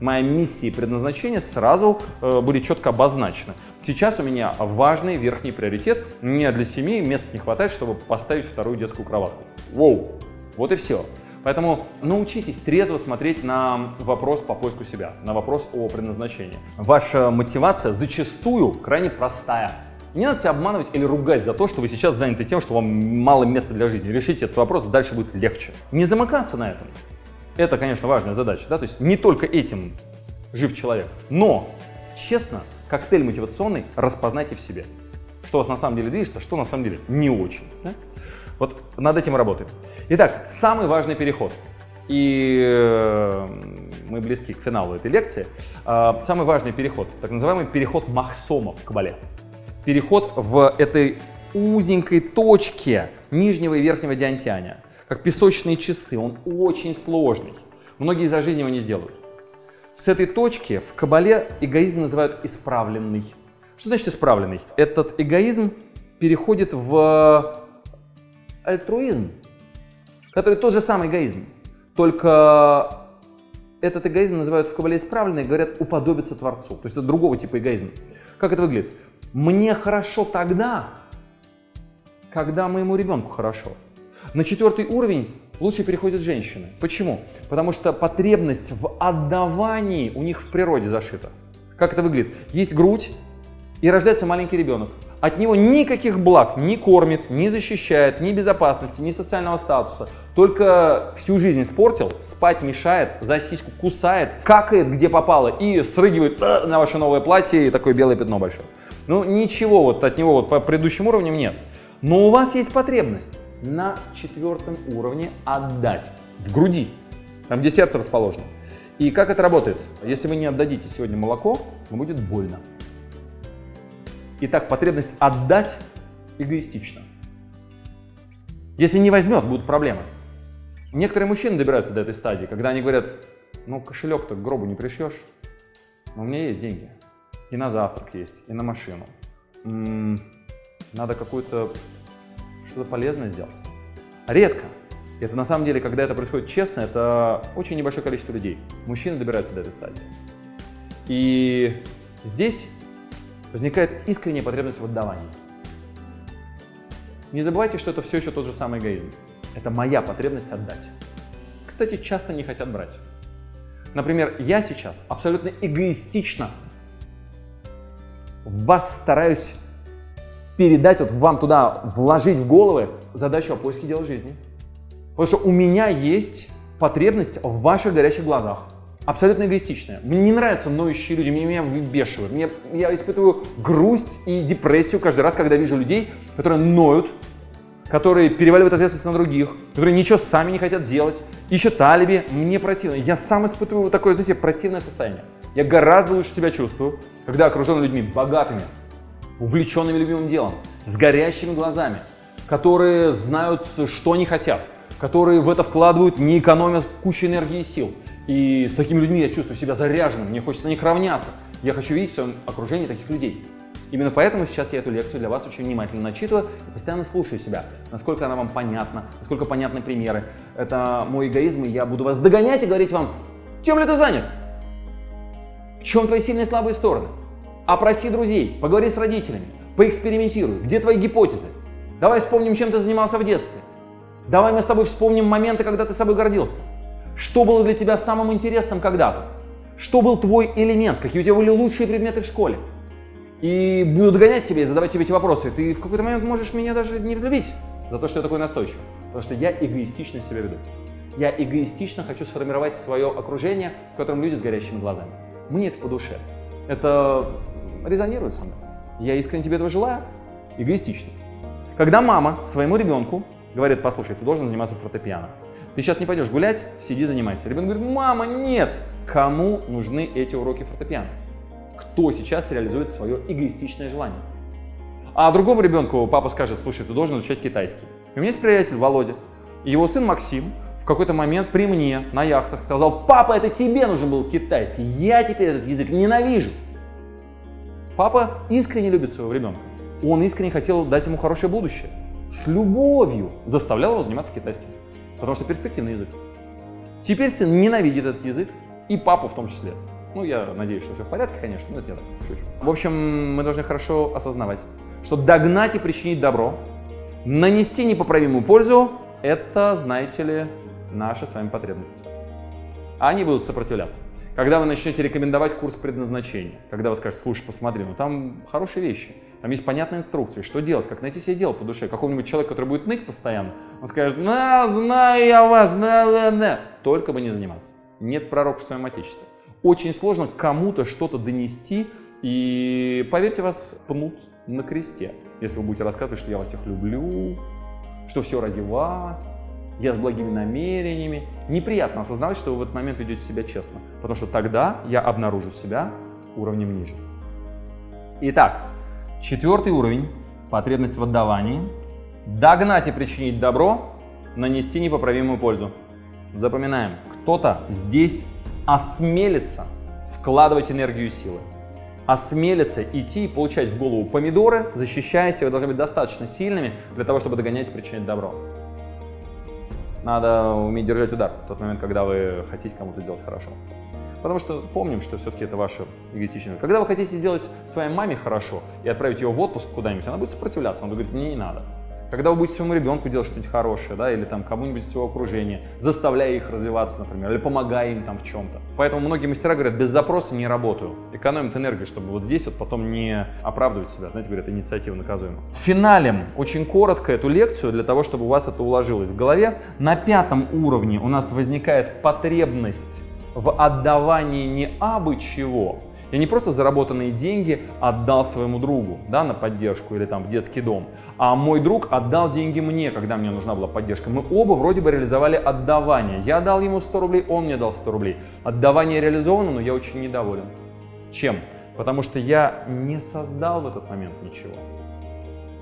Моя миссия и предназначение сразу э, были четко обозначены. Сейчас у меня важный верхний приоритет. Мне для семьи места не хватает, чтобы поставить вторую детскую кроватку. Воу! Вот и все. Поэтому научитесь трезво смотреть на вопрос по поиску себя, на вопрос о предназначении. Ваша мотивация зачастую крайне простая. Не надо себя обманывать или ругать за то, что вы сейчас заняты тем, что вам мало места для жизни. Решите этот вопрос, дальше будет легче. Не замыкаться на этом. Это, конечно, важная задача. Да? То есть не только этим жив человек. Но, честно, коктейль мотивационный распознайте в себе. Что вас на самом деле движет, а что на самом деле не очень. Да? Вот над этим работаем. Итак, самый важный переход. И э, мы близки к финалу этой лекции. А, самый важный переход, так называемый переход Махсома в Кабале. Переход в этой узенькой точке нижнего и верхнего диантианя, как песочные часы. Он очень сложный. Многие за жизнь его не сделают. С этой точки в Кабале эгоизм называют исправленный. Что значит исправленный? Этот эгоизм переходит в альтруизм, который тот же самый эгоизм, только этот эгоизм называют в Кабале исправленный, говорят уподобиться Творцу. То есть это другого типа эгоизм. Как это выглядит? Мне хорошо тогда, когда моему ребенку хорошо. На четвертый уровень лучше переходят женщины. Почему? Потому что потребность в отдавании у них в природе зашита. Как это выглядит? Есть грудь, и рождается маленький ребенок. От него никаких благ не кормит, не защищает, ни безопасности, ни социального статуса. Только всю жизнь испортил, спать мешает, за сиську кусает, какает где попало и срыгивает э, на ваше новое платье и такое белое пятно большое. Ну ничего вот от него вот по предыдущим уровням нет. Но у вас есть потребность на четвертом уровне отдать в груди, там где сердце расположено. И как это работает? Если вы не отдадите сегодня молоко, будет больно. Итак, потребность отдать эгоистична. Если не возьмет, будут проблемы. Некоторые мужчины добираются до этой стадии, когда они говорят, ну кошелек-то к гробу не пришьешь, но у меня есть деньги. И на завтрак есть, и на машину. М-м, надо какую-то что-то полезное сделать. Редко. Это на самом деле, когда это происходит честно, это очень небольшое количество людей. Мужчины добираются до этой стадии. И здесь возникает искренняя потребность в отдавании. Не забывайте, что это все еще тот же самый эгоизм. Это моя потребность отдать. Кстати, часто не хотят брать. Например, я сейчас абсолютно эгоистично вас стараюсь передать, вот вам туда вложить в головы задачу о поиске дела жизни. Потому что у меня есть потребность в ваших горящих глазах. Абсолютно эгоистичная. Мне не нравятся ноющие люди, меня, меня выбешивают. Мне, я испытываю грусть и депрессию каждый раз, когда вижу людей, которые ноют, которые переваливают ответственность на других, которые ничего сами не хотят делать, ищут алиби. Мне противно. Я сам испытываю такое, знаете, противное состояние. Я гораздо лучше себя чувствую, когда окружен людьми богатыми, увлеченными любимым делом, с горящими глазами, которые знают, что они хотят, которые в это вкладывают, не экономя кучу энергии и сил. И с такими людьми я чувствую себя заряженным, мне хочется на них равняться. Я хочу видеть в своем окружении таких людей. Именно поэтому сейчас я эту лекцию для вас очень внимательно начитываю и постоянно слушаю себя, насколько она вам понятна, насколько понятны примеры. Это мой эгоизм, и я буду вас догонять и говорить вам, чем ли ты занят? В чем твои сильные и слабые стороны? Опроси друзей, поговори с родителями, поэкспериментируй. Где твои гипотезы? Давай вспомним, чем ты занимался в детстве. Давай мы с тобой вспомним моменты, когда ты собой гордился. Что было для тебя самым интересным когда-то? Что был твой элемент? Какие у тебя были лучшие предметы в школе? И буду догонять тебя и задавать тебе эти вопросы. Ты в какой-то момент можешь меня даже не взлюбить за то, что я такой настойчивый. Потому что я эгоистично себя веду. Я эгоистично хочу сформировать свое окружение, в котором люди с горящими глазами. Мне это по душе. Это резонирует со мной. Я искренне тебе этого желаю. Эгоистично. Когда мама своему ребенку говорит, послушай, ты должен заниматься фортепиано. Ты сейчас не пойдешь гулять, сиди, занимайся. Ребенок говорит, мама, нет. Кому нужны эти уроки фортепиано? Кто сейчас реализует свое эгоистичное желание? А другому ребенку папа скажет, слушай, ты должен изучать китайский. И у меня есть приятель Володя, его сын Максим в какой-то момент при мне на яхтах сказал, папа, это тебе нужен был китайский, я теперь этот язык ненавижу. Папа искренне любит своего ребенка. Он искренне хотел дать ему хорошее будущее. С любовью заставлял его заниматься китайским. Потому что перспективный язык. Теперь сын ненавидит этот язык, и папу в том числе. Ну, я надеюсь, что все в порядке, конечно, но это я так шучу. В общем, мы должны хорошо осознавать, что догнать и причинить добро, нанести непоправимую пользу – это, знаете ли, наши с вами потребности. Они будут сопротивляться. Когда вы начнете рекомендовать курс предназначения, когда вы скажете, слушай, посмотри, ну там хорошие вещи, там есть понятные инструкции, что делать, как найти себе дело по душе. Какого-нибудь человека, который будет ныть постоянно, он скажет, на, знаю я вас, на, на, на. Только бы не заниматься. Нет пророка в своем отечестве. Очень сложно кому-то что-то донести, и поверьте, вас пнут на кресте, если вы будете рассказывать, что я вас всех люблю, что все ради вас, я с благими намерениями. Неприятно осознавать, что вы в этот момент ведете себя честно, потому что тогда я обнаружу себя уровнем ниже. Итак, четвертый уровень – потребность в отдавании. Догнать и причинить добро, нанести непоправимую пользу. Запоминаем, кто-то здесь осмелится вкладывать энергию и силы. Осмелится идти и получать в голову помидоры, защищаясь, вы должны быть достаточно сильными для того, чтобы догонять и причинять добро. Надо уметь держать удар в тот момент, когда вы хотите кому-то сделать хорошо. Потому что помним, что все-таки это ваше эгоистичное. Когда вы хотите сделать своей маме хорошо и отправить ее в отпуск куда-нибудь, она будет сопротивляться, она будет говорить, мне не надо. Когда вы будете своему ребенку делать что-нибудь хорошее, да, или там кому-нибудь из своего окружения, заставляя их развиваться, например, или помогая им там в чем-то. Поэтому многие мастера говорят, без запроса не работаю. Экономят энергию, чтобы вот здесь вот потом не оправдывать себя. Знаете, говорят, инициатива наказуема. Финалем очень коротко эту лекцию, для того, чтобы у вас это уложилось в голове. На пятом уровне у нас возникает потребность в отдавании не абы чего, я не просто заработанные деньги отдал своему другу да, на поддержку или там в детский дом, а мой друг отдал деньги мне, когда мне нужна была поддержка. Мы оба вроде бы реализовали отдавание. Я дал ему 100 рублей, он мне дал 100 рублей. Отдавание реализовано, но я очень недоволен. Чем? Потому что я не создал в этот момент ничего.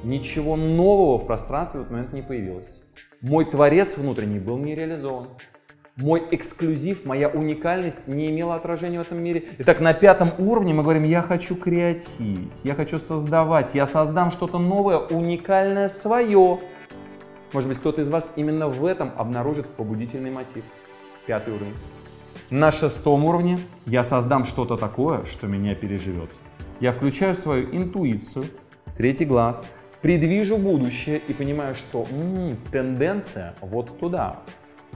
Ничего нового в пространстве в этот момент не появилось. Мой творец внутренний был не реализован. Мой эксклюзив, моя уникальность не имела отражения в этом мире. Итак, на пятом уровне мы говорим, я хочу креативить, я хочу создавать, я создам что-то новое, уникальное, свое. Может быть, кто-то из вас именно в этом обнаружит побудительный мотив. Пятый уровень. На шестом уровне я создам что-то такое, что меня переживет. Я включаю свою интуицию, третий глаз, предвижу будущее и понимаю, что м-м, тенденция вот туда.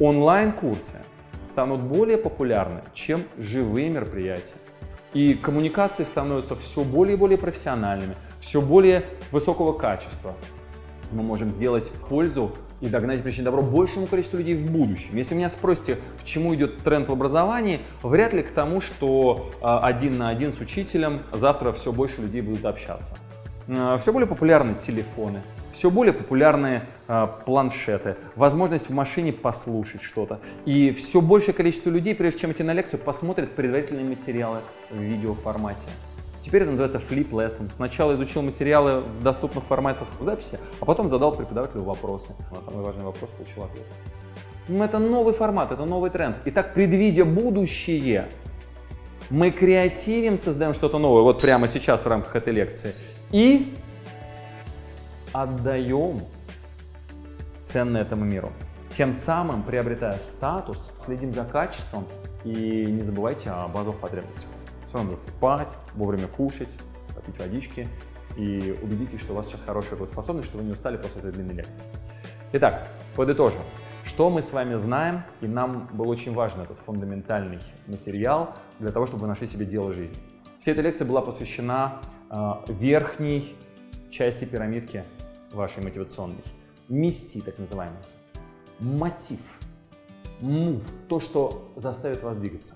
Онлайн-курсы станут более популярны, чем живые мероприятия. И коммуникации становятся все более и более профессиональными, все более высокого качества. Мы можем сделать пользу и догнать причинить добро большему количеству людей в будущем. Если меня спросите, к чему идет тренд в образовании, вряд ли к тому, что а, один на один с учителем завтра все больше людей будут общаться. А, все более популярны телефоны, все более популярные э, планшеты, возможность в машине послушать что-то. И все большее количество людей, прежде чем идти на лекцию, посмотрят предварительные материалы в видеоформате. Теперь это называется flip lesson. Сначала изучил материалы в доступных форматах записи, а потом задал преподавателю вопросы. На самый важный вопрос получил ответ. Ну, это новый формат, это новый тренд. Итак, предвидя будущее, мы креативим, создаем что-то новое, вот прямо сейчас в рамках этой лекции. И отдаем ценное этому миру. Тем самым, приобретая статус, следим за качеством и не забывайте о базовых потребностях. Все надо спать, вовремя кушать, попить водички и убедитесь, что у вас сейчас хорошая работоспособность, что вы не устали после этой длинной лекции. Итак, подытожим. Что мы с вами знаем, и нам был очень важен этот фундаментальный материал для того, чтобы вы нашли себе дело жизни. Вся эта лекция была посвящена э, верхней части пирамидки вашей мотивационной. Миссии, так называемой. Мотив. Move. То, что заставит вас двигаться.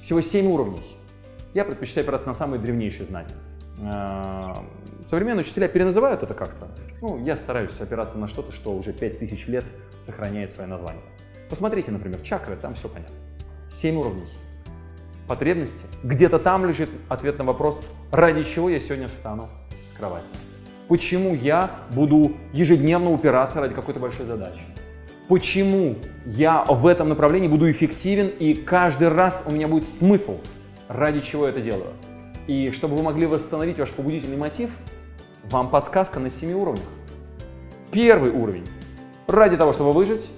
Всего 7 уровней. Я предпочитаю опираться на самые древнейшие знания. А, современные учителя переназывают это как-то. Ну, я стараюсь опираться на что-то, что уже 5000 лет сохраняет свое название. Посмотрите, например, чакры, там все понятно. 7 уровней. Потребности. Где-то там лежит ответ на вопрос, ради чего я сегодня встану с кровати. Почему я буду ежедневно упираться ради какой-то большой задачи? Почему я в этом направлении буду эффективен и каждый раз у меня будет смысл, ради чего я это делаю? И чтобы вы могли восстановить ваш побудительный мотив, вам подсказка на 7 уровнях. Первый уровень – ради того, чтобы выжить.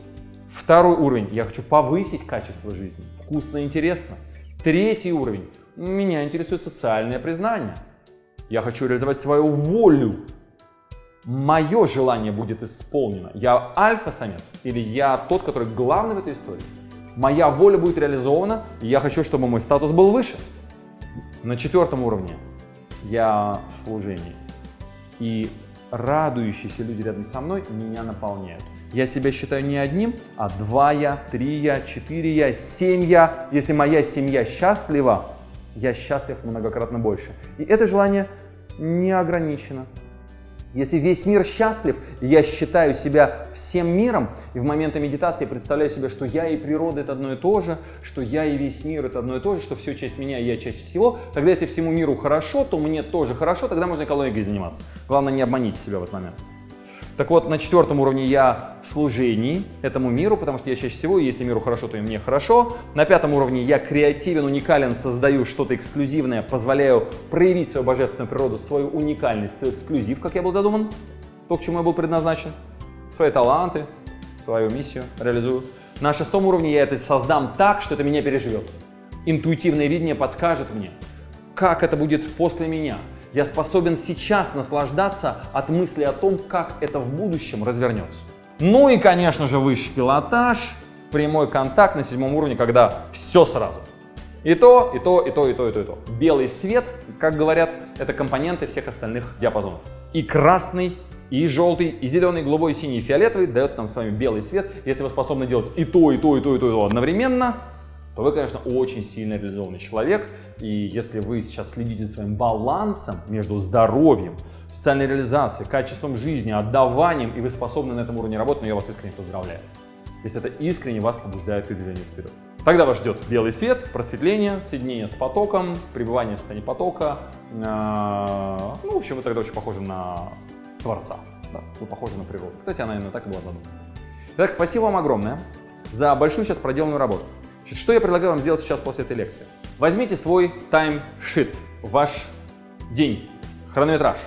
Второй уровень – я хочу повысить качество жизни. Вкусно и интересно. Третий уровень – меня интересует социальное признание. Я хочу реализовать свою волю. Мое желание будет исполнено. Я альфа-самец или я тот, который главный в этой истории? Моя воля будет реализована, и я хочу, чтобы мой статус был выше. На четвертом уровне я в служении. И радующиеся люди рядом со мной меня наполняют. Я себя считаю не одним, а два я, три я, четыре я, семь я. Если моя семья счастлива, я счастлив многократно больше. И это желание не ограничено. Если весь мир счастлив, я считаю себя всем миром, и в моменты медитации представляю себе, что я и природа это одно и то же, что я и весь мир это одно и то же, что все часть меня, и я часть всего, тогда если всему миру хорошо, то мне тоже хорошо, тогда можно экологией заниматься. Главное, не обманите себя в этот момент. Так вот, на четвертом уровне я в служении этому миру, потому что я чаще всего, если миру хорошо, то и мне хорошо. На пятом уровне я креативен, уникален, создаю что-то эксклюзивное, позволяю проявить свою божественную природу, свою уникальность, свой эксклюзив, как я был задуман, то, к чему я был предназначен, свои таланты, свою миссию реализую. На шестом уровне я это создам так, что это меня переживет. Интуитивное видение подскажет мне, как это будет после меня – я способен сейчас наслаждаться от мысли о том, как это в будущем развернется. Ну и, конечно же, высший пилотаж, прямой контакт на седьмом уровне, когда все сразу. И то, и то, и то, и то, и то, и то. Белый свет, как говорят, это компоненты всех остальных диапазонов. И красный, и желтый, и зеленый, и голубой, и синий, и фиолетовый дает нам с вами белый свет. Если вы способны делать и то, и то, и то, и то, и то одновременно, то вы, конечно, очень сильно реализованный человек. И если вы сейчас следите за своим балансом между здоровьем, социальной реализацией, качеством жизни, отдаванием, и вы способны на этом уровне работать, но я вас искренне поздравляю. Если это искренне вас побуждает к движению вперед. Тогда вас ждет белый свет, просветление, соединение с потоком, пребывание в состоянии потока. А, ну, в общем, вы тогда очень похожи на Творца. Да, вы похожи на природу. Кстати, она именно так и была задумана. Итак, спасибо вам огромное за большую сейчас проделанную работу. Значит, что я предлагаю вам сделать сейчас после этой лекции? Возьмите свой таймшит, ваш день, хронометраж.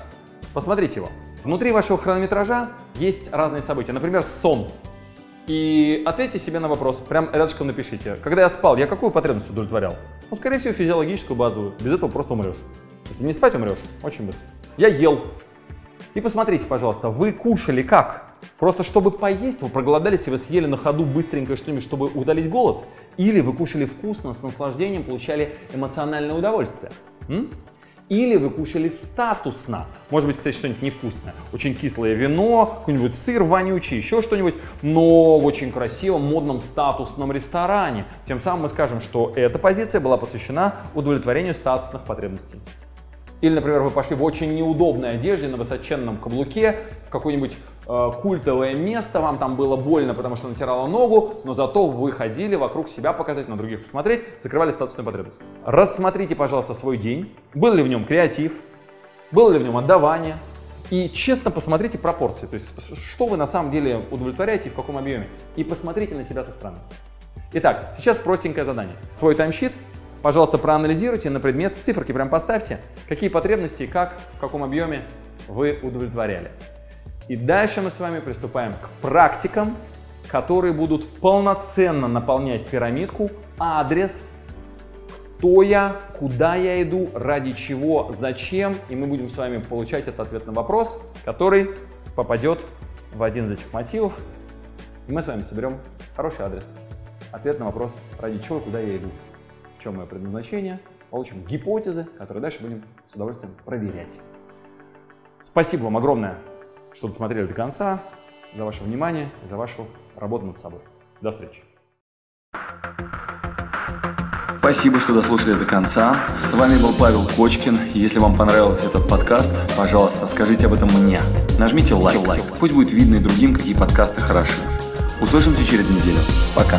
Посмотрите его. Внутри вашего хронометража есть разные события. Например, сон. И ответьте себе на вопрос, прям рядышком напишите. Когда я спал, я какую потребность удовлетворял? Ну, скорее всего, физиологическую, базовую. Без этого просто умрешь. Если не спать, умрешь. Очень быстро. Я ел. И посмотрите, пожалуйста, вы кушали как? Просто чтобы поесть, вы проголодались и вы съели на ходу быстренько что-нибудь, чтобы удалить голод? Или вы кушали вкусно, с наслаждением, получали эмоциональное удовольствие? М? Или вы кушали статусно. Может быть, кстати, что-нибудь невкусное. Очень кислое вино, какой-нибудь сыр вонючий, еще что-нибудь, но в очень красивом, модном, статусном ресторане. Тем самым мы скажем, что эта позиция была посвящена удовлетворению статусных потребностей. Или, например, вы пошли в очень неудобной одежде на высоченном каблуке в какое-нибудь э, культовое место, вам там было больно, потому что натирало ногу, но зато вы ходили вокруг себя показать, на других посмотреть, закрывали статусную потребность. Рассмотрите, пожалуйста, свой день. Был ли в нем креатив, было ли в нем отдавание, и честно посмотрите пропорции, то есть что вы на самом деле удовлетворяете и в каком объеме, и посмотрите на себя со стороны. Итак, сейчас простенькое задание. Свой таймшит Пожалуйста, проанализируйте на предмет, циферки прям поставьте, какие потребности как, в каком объеме вы удовлетворяли. И дальше мы с вами приступаем к практикам, которые будут полноценно наполнять пирамидку, адрес, кто я, куда я иду, ради чего, зачем. И мы будем с вами получать этот ответ на вопрос, который попадет в один из этих мотивов. И мы с вами соберем хороший адрес. Ответ на вопрос, ради чего и куда я иду чем мое предназначение, получим гипотезы, которые дальше будем с удовольствием проверять. Спасибо вам огромное, что досмотрели до конца, за ваше внимание за вашу работу над собой. До встречи. Спасибо, что дослушали до конца. С вами был Павел Кочкин. Если вам понравился этот подкаст, пожалуйста, скажите об этом мне. Нажмите лайк. лайк. Пусть будет видно и другим, какие подкасты хороши. Услышимся через неделю. Пока.